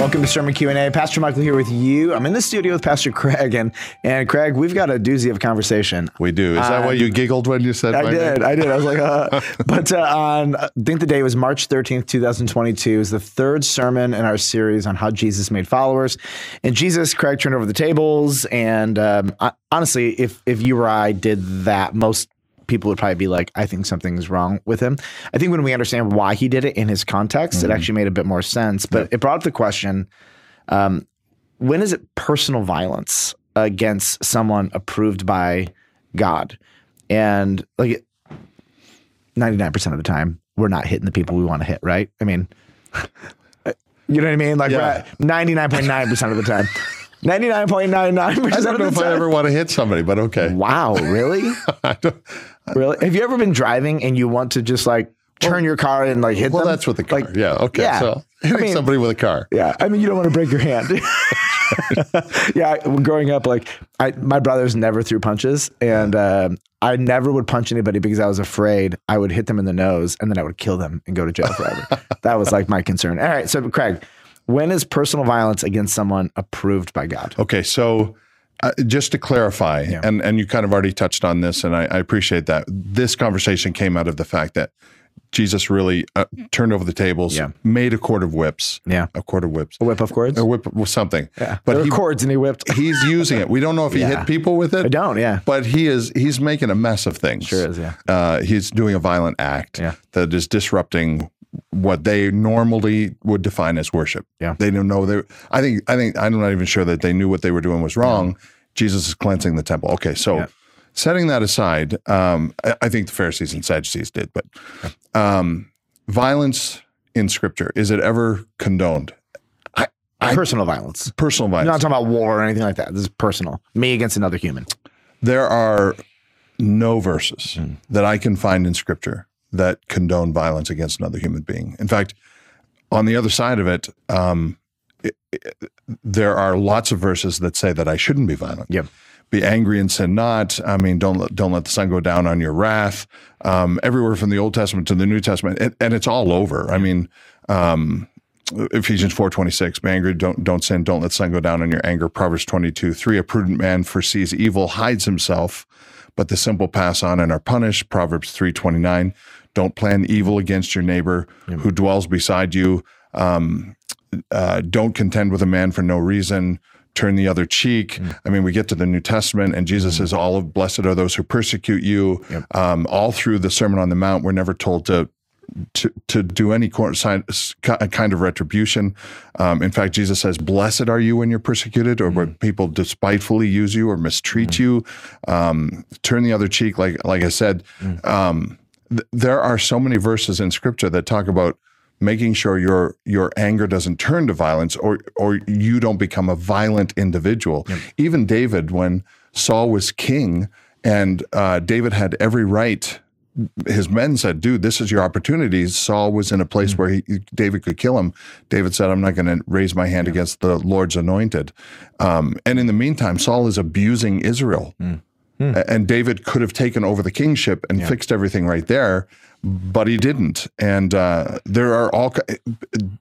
Welcome to Sermon Q&A. Pastor Michael here with you. I'm in the studio with Pastor Craig, and, and Craig, we've got a doozy of conversation. We do. Is that why you giggled when you said I did. name? I did. I was like, uh, but uh, on, I think the day was March 13th, 2022. It was the third sermon in our series on how Jesus made followers. And Jesus, Craig turned over the tables. And um, I, honestly, if, if you or I did that, most people would probably be like, I think something's wrong with him. I think when we understand why he did it in his context, it actually made a bit more sense. But it brought up the question um, when is it personal violence against someone approved by God? And like 99% of the time, we're not hitting the people we want to hit, right? I mean, you know what I mean? Like Yeah. we're 99.9% of the time. 99.99% I don't know if I ever want to hit somebody, but okay. Wow, really? I don't- really? Have you ever been driving and you want to just like turn your car and like hit well, them? that's what the car. Like, yeah. Okay. yeah. So hitting mean- somebody with a car. Yeah, I mean, you don't want to break your hand. yeah, growing up, like I, my brothers never threw punches, and um, I never would punch anybody because I was afraid I would hit them in the nose, and then I would kill them and go to jail forever. that was like my concern. All right, so Craig, when is personal violence against someone approved by God? Okay, so uh, just to clarify, and and you kind of already touched on this, and I, I appreciate that. This conversation came out of the fact that Jesus really uh, turned over the tables, Yeah. made a cord of whips, Yeah. a cord of whips, A whip of cords. a whip with something. yeah, but there he, cords, and he whipped. he's using it. We don't know if he Yeah. hit people with it. I don't. Yeah, But he is he's making a mess of things. Sure is, yeah. Uh, he's doing a violent act Yeah. that is disrupting what they normally would define as worship. Yeah. They don't know they I think I think I'm not even sure that they knew what they were doing was wrong. Jesus is cleansing the temple. Okay, so Yeah. setting that aside, um, I, I think the Pharisees and Sadducees did, but um, violence in scripture, is it ever condoned? I- personal violence. Personal You're violence. not talking about war or anything like that. This is personal. Me against another human. there are no verses Hmm. that I can find in scripture that condone violence against another human being. In fact, on the other side of it, um, it- it- there are lots of verses that say that I shouldn't be violent. Yep. Be angry and sin not. I mean, don't let, don't let the sun go down on your wrath. Um, everywhere from the Old Testament to the New Testament, and, and it's all over. I mean, um, Ephesians four twenty six. Be angry, don't don't sin, don't let the sun go down on your anger. Proverbs twenty two three. A prudent man foresees evil, hides himself, but the simple pass on and are punished. Proverbs three twenty nine. Don't plan evil against your neighbor who dwells beside you. Um, uh, don't contend with a man for no reason. Turn the other cheek. I mean, we get to the New Testament, and Jesus says, "All of blessed are those who persecute you." Um, all through the Sermon on the Mount, we're never told to to, to do any cor- sign- s- ki- kind of retribution. Um, in fact, Jesus says, Blessed are you when you're persecuted or when people despitefully use you or mistreat you. Um, turn the other cheek, like, like I said. Um, th- there are so many verses in scripture that talk about making sure your your anger doesn't turn to violence or or you don't become a violent individual. Even David, when Saul was king, and uh, David had every right his men said, "Dude, this is your opportunity." Saul was in a place where he, David could kill him. David said, "I'm not going to raise my hand against the Lord's anointed." Um, and in the meantime, Saul is abusing Israel, A- and David could have taken over the kingship and fixed everything right there, but he didn't. And uh, there are all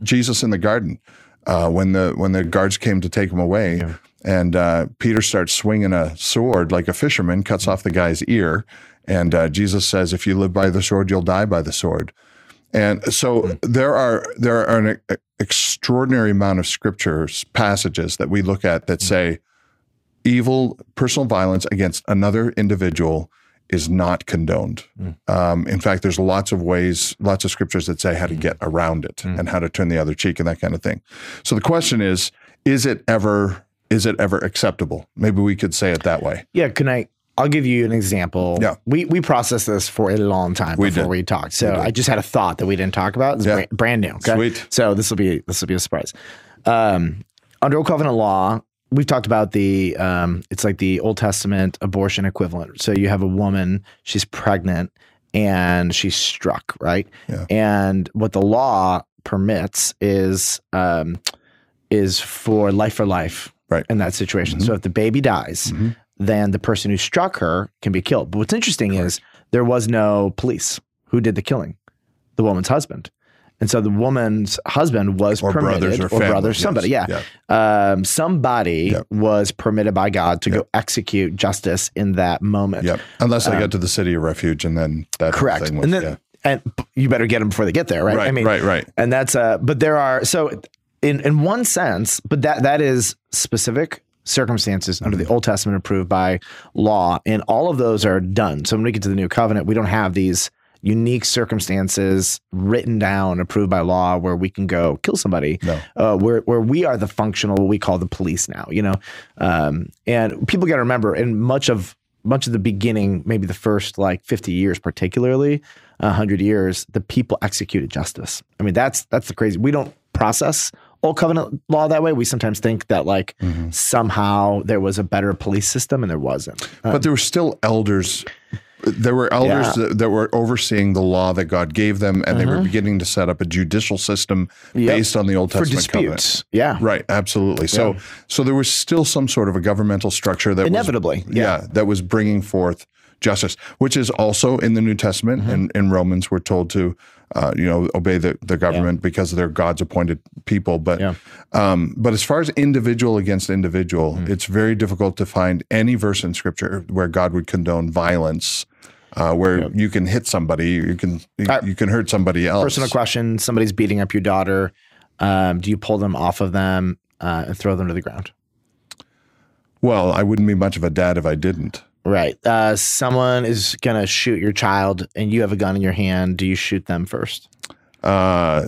Jesus in the garden uh, when the when the guards came to take him away. And uh, Peter starts swinging a sword like a fisherman, cuts off the guy's ear. And uh, Jesus says, "If you live by the sword, you'll die by the sword." And so there are there are an e- extraordinary amount of scriptures passages that we look at that say evil personal violence against another individual is not condoned. Um, in fact, there's lots of ways, lots of scriptures that say how to get around it and how to turn the other cheek and that kind of thing. So the question is, is it ever is it ever acceptable? Maybe we could say it that way. Yeah, can I? I'll give you an example. Yeah. we we processed this for a long time We before did. we talked. So I just had a thought that we didn't talk about. It's Yeah. brand, brand new. Okay? Sweet. So this will be this will be a surprise. Um, under Old Covenant law, we've talked about the um, it's like the Old Testament abortion equivalent. So you have a woman, she's pregnant, and she's struck, right? Yeah. And what the law permits is um, is for life for life Right. in that situation. So if the baby dies, Mhm. then the person who struck her can be killed. But what's interesting is there was no police who did the killing, the woman's husband. And so the woman's husband was Or permitted, brothers or or family, brothers, yes, somebody, yeah. Um, somebody Yep. was permitted by God to go execute justice in that moment. Yep. Unless they get to the city of refuge, and then that Correct. was, and then, yeah. and you better get them before they get there, right? Right, right, right. And that's uh, but there are so in in one sense, but that that is specific circumstances under the Mm-hmm. Old Testament approved by law, and all of those are done. So when we get to the New Covenant, we don't have these unique circumstances written down, approved by law, where we can go kill somebody. No. Uh, where where we are the functional, what we call the police now. You know, um, and people got to remember, in much of much of the beginning, maybe the first like 50 years, particularly 100 years, the people executed justice. I mean, that's that's the crazy. We don't process old covenant law that way. We sometimes think that like somehow there was a better police system, and there wasn't. Uh, but there were still elders. There were elders Yeah. that, that were overseeing the law that God gave them, and they were beginning to set up a judicial system Mm-hmm. Yep. based on the Old for Testament covenant. disputes, yeah, Right, absolutely. So, so there was still some sort of a governmental structure that Inevitably, was, yeah. that was bringing forth justice, which is also in the New Testament. Mm-hmm. And in Romans, we're told to, uh, you know, obey the, the government because they're God's appointed people. But, Yeah. um, but as far as individual against individual, Mm-hmm. it's very difficult to find any verse in Scripture where God would condone violence. Uh, where you can hit somebody, you can you, Uh, you can hurt somebody else. Personal question: Somebody's beating up your daughter. Um, do you pull them off of them uh, and throw them to the ground? Well, I wouldn't be much of a dad if I didn't. Right. Uh, someone is gonna shoot your child, and you have a gun in your hand. Do you shoot them first? Uh,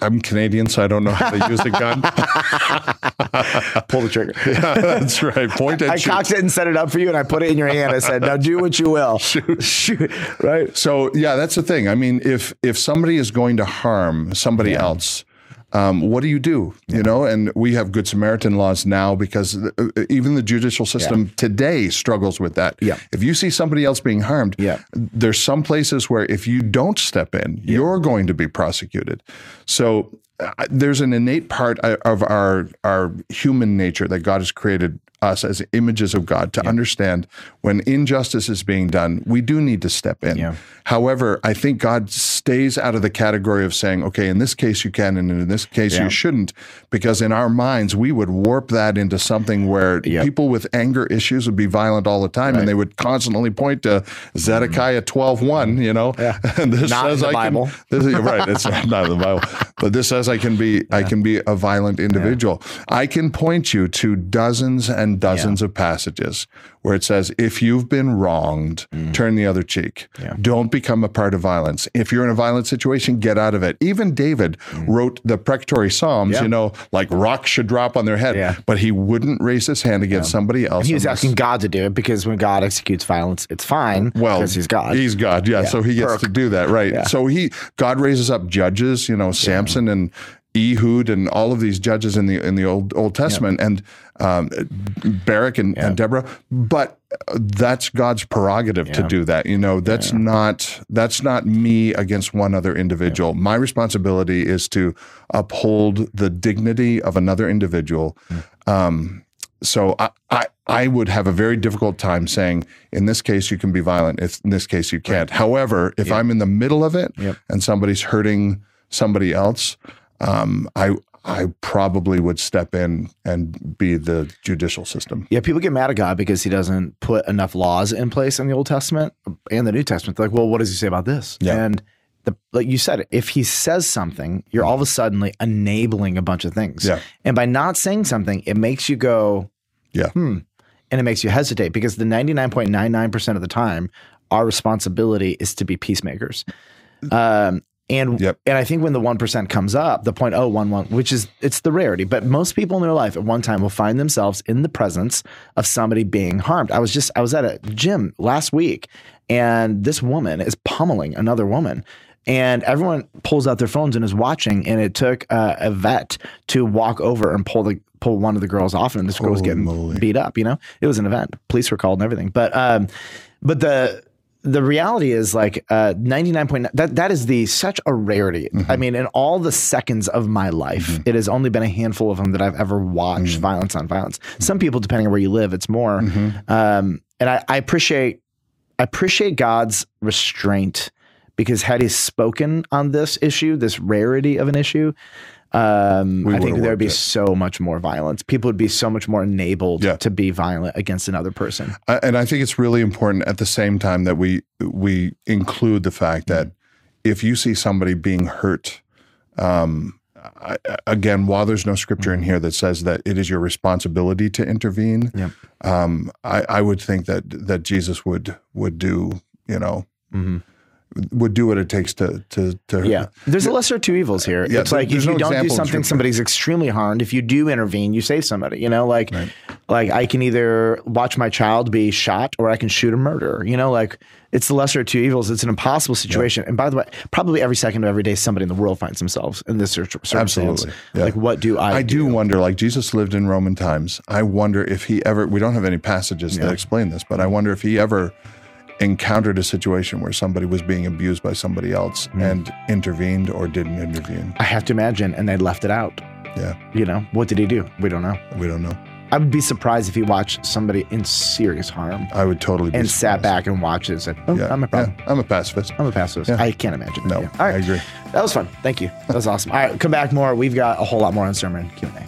I'm Canadian, so I don't know how to use a gun. Pull the trigger. Yeah, that's right. Point and I shoot. cocked it and set it up for you, and I put it in your hand. I said, "Now do what you will." Shoot, shoot. Right. So yeah, that's the thing. I mean, if if somebody is going to harm somebody else, um, what do you do? You know, and we have Good Samaritan laws now because uh, even the judicial system today struggles with that. Yeah. If you see somebody else being harmed, Yeah. there's some places where if you don't step in, you're going to be prosecuted. So uh, there's an innate part uh, of our our human nature that God has created us as images of God to understand when injustice is being done, we do need to step in. Yeah. However, I think God stays out of the category of saying, okay, in this case you can, and in this case Yeah. you shouldn't, because in our minds we would warp that into something where Yep. people with anger issues would be violent all the time, and they would constantly point to Zedekiah twelve one, mm-hmm. you know, and this Not says I Bible. can. This is, right, it's not, not in the Bible, but this says I can be I can be a violent individual. I can point you to dozens and dozens of passages where it says, if you've been wronged, Mm. turn the other cheek. Don't become a part of violence. If you're in a violent situation, get out of it. Even David Mm. wrote the precatory Psalms, you know, like rocks should drop on their head, Yeah. but he wouldn't raise his hand against somebody else. He was unless- asking God to do it because when God executes violence, it's fine. well, because he's God. He's God, yeah. So he gets Perk. to do that, right? So he God raises up judges, you know, Samson and Ehud and all of these judges in the in the old Old Testament and um, Barak and, and Deborah, but that's God's prerogative to do that. You know, that's not that's not me against one other individual. My responsibility is to uphold the dignity of another individual. Um, so I, I I would have a very difficult time saying in this case you can be violent. If in this case you can't. However, if I'm in the middle of it and somebody's hurting somebody else, um, I I probably would step in and be the judicial system. Yeah, people get mad at God because he doesn't put enough laws in place in the Old Testament and the New Testament. They're like, well, what does he say about this? Yeah. And the, like you said, if he says something, you're all of a sudden like enabling a bunch of things. Yeah. And by not saying something, it makes you go, Yeah. hmm, and it makes you hesitate because the 99.99% of the time, our responsibility is to be peacemakers. Um, and Yep. and I think when the one percent comes up, the point oh one one, which is it's the rarity, but most people in their life at one time will find themselves in the presence of somebody being harmed. I was just I was at a gym last week, and this woman is pummeling another woman. And everyone pulls out their phones and is watching. And it took uh, a vet to walk over and pull the pull one of the girls off, and this girl was getting moly. beat up. You know, it was an event. Police were called and everything. But um, but the the reality is like uh 99 that that is the such a rarity. Mm-hmm. I mean in all the seconds of my life mm-hmm. it has only been a handful of them that i've ever watched mm. violence on violence. Mm-hmm. Some people depending on where you live it's more. Um and i, I appreciate i appreciate god's restraint because had he spoken on this issue, this rarity of an issue, um, I think there would be it. so much more violence. People would be so much more enabled Yeah. to be violent against another person. I- and I think it's really important at the same time that we we include the fact that if you see somebody being hurt, um, I, again, while there's no scripture in here that says that it is your responsibility to intervene, um, I, I would think that that Jesus would would do you know would do what it takes to to to Yeah. There's a lesser of two evils here. Yeah, it's there- like if you no don't do something somebody's extremely harmed, if you do intervene, you save somebody. You know, like like I can either watch my child be shot or I can shoot a murderer. You know, like it's the lesser of two evils. It's an impossible situation. And by the way, probably every second of every day somebody in the world finds themselves in this cir- circumstance. Absolutely. Yeah. Like what do I, I do wonder, like Jesus lived in Roman times. I wonder if he ever, we don't have any passages that explain this, but I wonder if he ever encountered a situation where somebody was being abused by somebody else Hmm. and intervened or didn't intervene. I have to imagine and they left it out. Yeah, You know, what did he do? We don't know. we don't know. I would be surprised if he watched somebody in serious harm I would totally be and sat back and watched it and said, Oh, Yeah, I'm a problem. yeah, I'm a pacifist. I'm a pacifist. Yeah. I can't imagine. No, Yeah. All I agree. That was fun. Thank you. That was awesome. All right. Come back more. We've got a whole lot more on sermon Q&A.